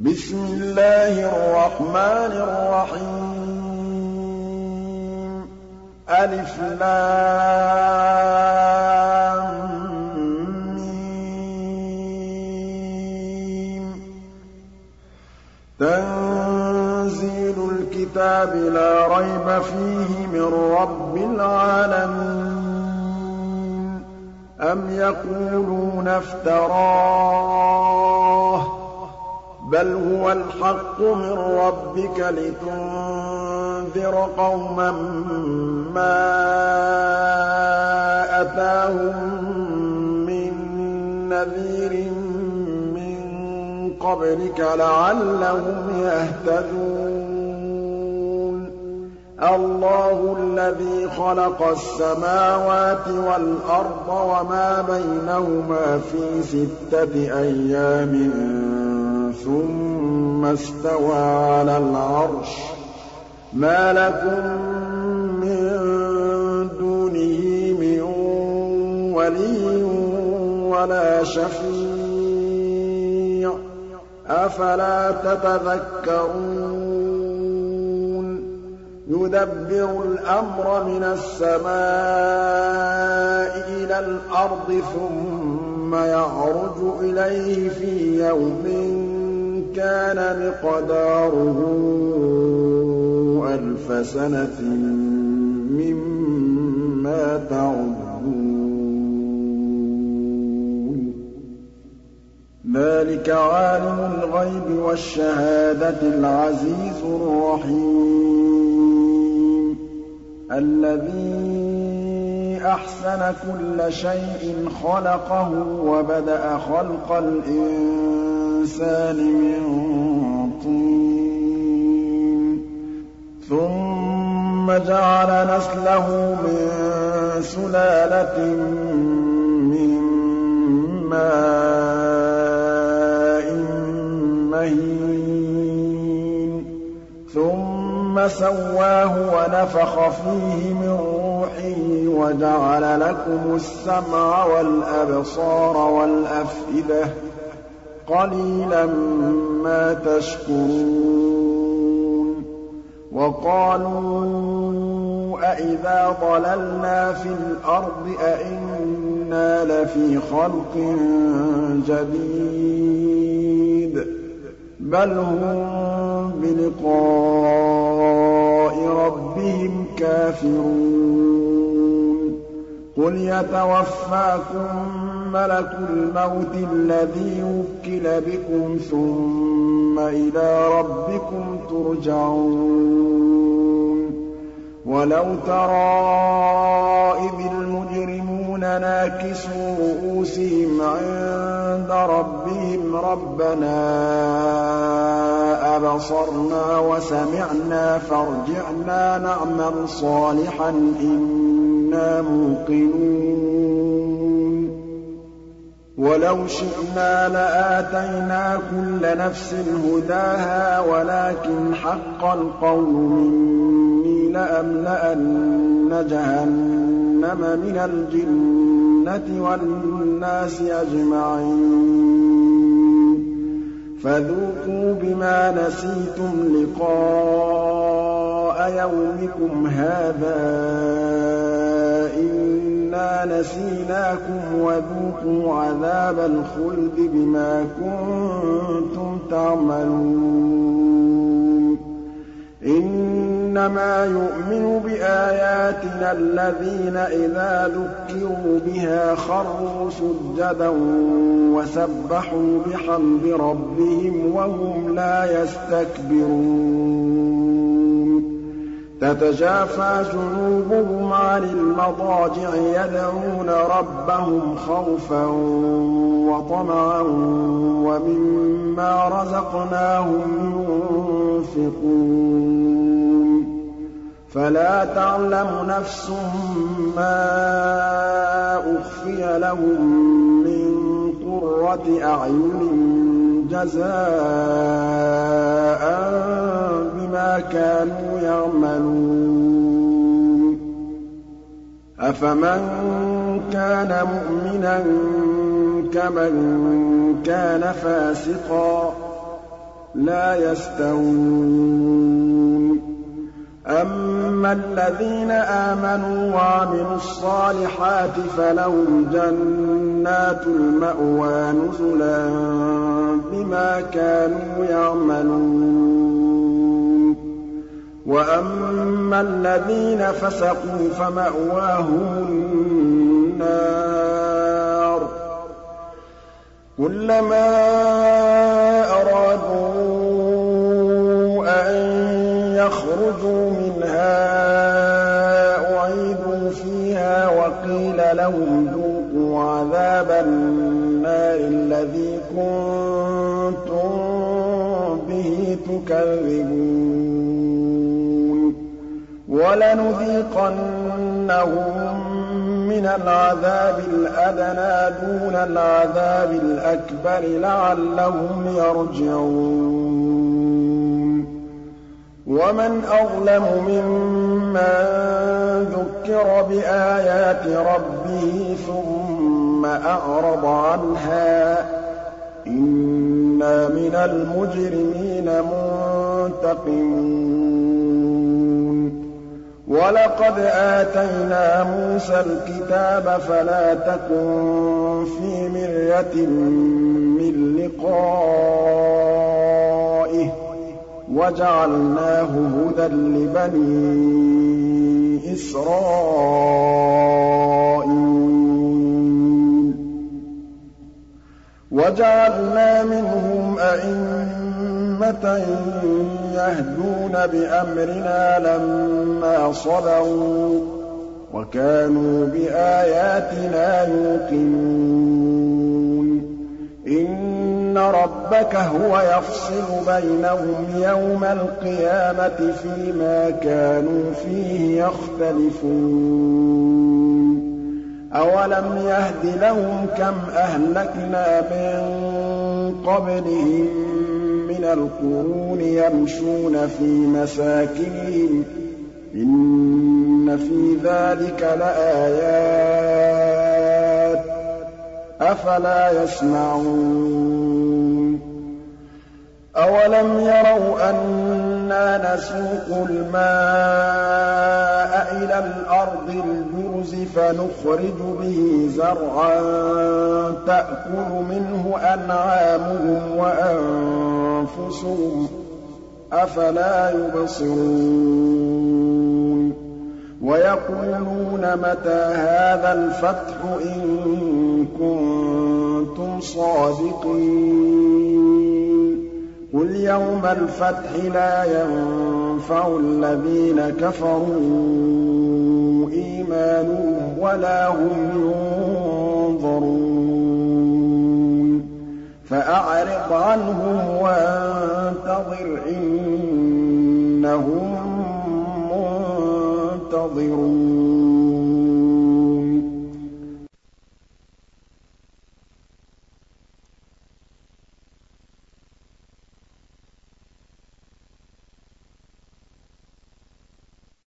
بِسْمِ اللَّهِ الرَّحْمَٰنِ الرَّحِيمِ. مِّيمٌ تَنزِيلُ الْكِتَابِ لَا رَيْبَ فِيهِ مِن رَّبِّ الْعَالَمِينَ. أَمْ يَقُولُونَ افْتَرَاهُ ۖ؟ بَلْ هُوَ الْحَقُّ مِن رَّبِّكَ لِتُنذِرَ قَوْمًا مَّا أَتَاهُم مِّن نَّذِيرٍ مِّن قَبْلِكَ لَعَلَّهُمْ يَهْتَدُونَ اللَّهُ الَّذِي خَلَقَ السَّمَاوَاتِ وَالْأَرْضَ وَمَا بَيْنَهُمَا فِي سِتَّةِ أَيَّامٍ ثُمَّ اسْتَوَىٰ عَلَى الْعَرْشِ ۖ. مَا لَكُم مِّن دُونِهِ مِن وَلِيٍّ وَلَا شَفِيعٍ ۚ. أَفَلَا تَتَذَكَّرُونَ؟ يُدَبِّرُ الْأَمْرَ مِنَ السَّمَاءِ إِلَى الْأَرْضِ ثُمَّ يَعْرُجُ إِلَيْهِ فِي يَوْمٍ كَانَ مِقْدَارُهُ أَلْفَ سَنَةٍ مِّمَّا تَعُدُّونَ. ذَٰلِكَ عَالِمُ الْغَيْبِ وَالشَّهَادَةِ الْعَزِيزُ الرَّحِيمُ. الَّذِي أَحْسَنَ كُلَّ شَيْءٍ خَلَقَهُ وَبَدَأَ خَلْقَ الْإِنسَانِ مِن طِينٍ. ثُمَّ جَعَلَ نَسْلَهُ مِن سُلَالَةٍ مِّن مَّاءٍ مَّهِينٍ. ثُمَّ سَوَّاهُ وَنَفَخَ فِيهِ مِن رُّوحِهِ وَجَعَلَ لَكُمُ السَّمْعَ وَالْأَبْصَارَ وَالْأَفْئِدَةَ ۚ قَلِيلًا مَّا تَشْكُرُونَ. وَقَالُوا أَإِذَا ضَلَلْنَا فِي الْأَرْضِ أَإِنَّا لَفِي خَلْقٍ جَدِيدٍ ۚ. بَلْ هُم بِلِقَاءِ رَبِّهِمْ كَافِرُونَ. قُلْ يَتَوَفَّاكُم مَّلَكُ الْمَوْتِ الَّذِي وُكِّلَ بِكُمْ ثُمَّ إِلَىٰ رَبِّكُمْ تُرْجَعُونَ. وَلَوْ تَرَىٰ إِذِ الْمُجْرِمُونَ نَاكِسُو رُءُوسِهِمْ عِندَ رَبِّهِمْ رَبَّنَا أَبْصَرْنَا وَسَمِعْنَا فَارْجِعْنَا نَعْمَلْ صَالِحًا إِنَّا مُوقِنُونَ. وَلَوْ شِئْنَا لَآتَيْنَا كُلَّ نَفْسٍ هُدَاهَا وَلَٰكِنْ حَقَّ الْقَوْلُ مِنِّي لَأَمْلَأَنَّ جَهَنَّمَ مِنَ الْجِنَّةِ وَالنَّاسِ أَجْمَعِينَ. فَذُوقُوا بِمَا نَسِيتُمْ لِقَاءَ يَوْمِكُمْ هَٰذَا إِنَّا نَسِينَاكُمْ وَذُوقُوا عَذَابَ الْخُلْدِ بِمَا كُنتُمْ تَعْمَلُونَ إِنَّمَا يُؤْمِنُ بِآيَاتِنَا الَّذِينَ إِذَا ذُكِّرُوا بِهَا خَرُّوا سُجَّدًا وَسَبَّحُوا بِحَمْدِ رَبِّهِمْ وَهُمْ لَا يَسْتَكْبِرُونَ تَتَجَافَىٰ جُنُوبُهُمْ عَنِ الْمَضَاجِعِ يَدْعُونَ رَبَّهُمْ خَوْفًا وَطَمَعًا وَمِمَّا رَزَقْنَاهُمْ يُنفِقُونَ. فَلَا تَعْلَمُ نَفْسٌ مَّا أُخْفِيَ لَهُم مِّن قُرَّةِ أَعْيُنٍ جَزَاءً بِمَا كَانُوا يَعْمَلُونَ. أَفَمَن كَانَ مُؤْمِنًا كَمَن كَانَ فَاسِقًا لَا يَسْتَوُونَ. أَمَّا الَّذِينَ آمَنُوا وَعَمِلُوا الصَّالِحَاتِ فَلَهُمْ جَنَّاتُ الْمَأْوَىٰ نُزُلًا بِمَا كَانُوا يَعْمَلُونَ. وَأَمَّا الَّذِينَ فَسَقُوا فَمَأْوَاهُمُ النَّارُ ۖ كُلَّمَا أَرَادُوا أَن يَخْرُجُوا مِنْهَا أُعِيدُوا فِيهَا وَقِيلَ لَهُمْ ذُوقُوا عَذَابَ النَّارِ الَّذِي كُنتُم بِهِ تُكَذِّبُونَ وَلَنُذِيقَنَّهُم مِّنَ الْعَذَابِ الْأَدْنَىٰ دُونَ الْعَذَابِ الْأَكْبَرِ لَعَلَّهُمْ يَرْجِعُونَ. وَمَنْ أَظْلَمُ مِمَّن ذُكِّرَ بِآيَاتِ رَبِّهِ ثُمَّ أَعْرَضَ عَنْهَا ۚ إِنَّا مِنَ الْمُجْرِمِينَ مُنتَقِمُونَ. وَلَقَدْ آتَيْنَا مُوسَى الْكِتَابَ فَلَا تَكُن فِي مِرْيَةٍ مِّن لِّقَائِهِ ۖ وَجَعَلْنَاهُ هُدًى لِّبَنِي إِسْرَائِيلَ. وَجَعَلْنَا مِنْهُمْ أَئِمَّةً يَهْدُونَ بِأَمْرِنَا لَمَّا صَبَرُوا ۖ وَكَانُوا بِآيَاتِنَا يُوقِنُونَ. إِنَّ رَبَّكَ هُوَ يَفْصِلُ بَيْنَهُمْ يَوْمَ الْقِيَامَةِ فِيمَا كَانُوا فِيهِ يَخْتَلِفُونَ. أَوَلَمْ يَهْدِ لَهُمْ كَمْ أَهْلَكْنَا مِن قَبْلِهِم الْقُرُونِ يَمْشُونَ فِي مَسَاكِنِهِمْ ۗ إِنَّ فِي ذَٰلِكَ لَآيَاتٍ ۖ أَفَلَا يَسْمَعُونَ أَوَلَمْ يَرَوْا أَنَّا نَسُوقُ الْمَاءَ إِلَى الْأَرْضِ الْجُرُزِ فَنُخْرِجُ بِهِ زَرْعًا تَأْكُلُ مِنْهُ أَنْعَامُهُمْ وَأَنفُسُهُمْ ۖ أَفَلَا يُبْصِرُونَ وَيَقُولُونَ مَتَىٰ هَٰذَا الْفَتْحُ إِن كُنتُمْ صَادِقِينَ قُلْ يَوْمَ الْفَتْحِ لَا يَنفَعُ الَّذِينَ كَفَرُوا إِيمَانُهُمْ وَلَا هُمْ يُنظَرُونَ فَأَعْرِضْ عَنْهُمْ وَانتَظِرْ إِنَّهُم مُّنتَظِرُونَ.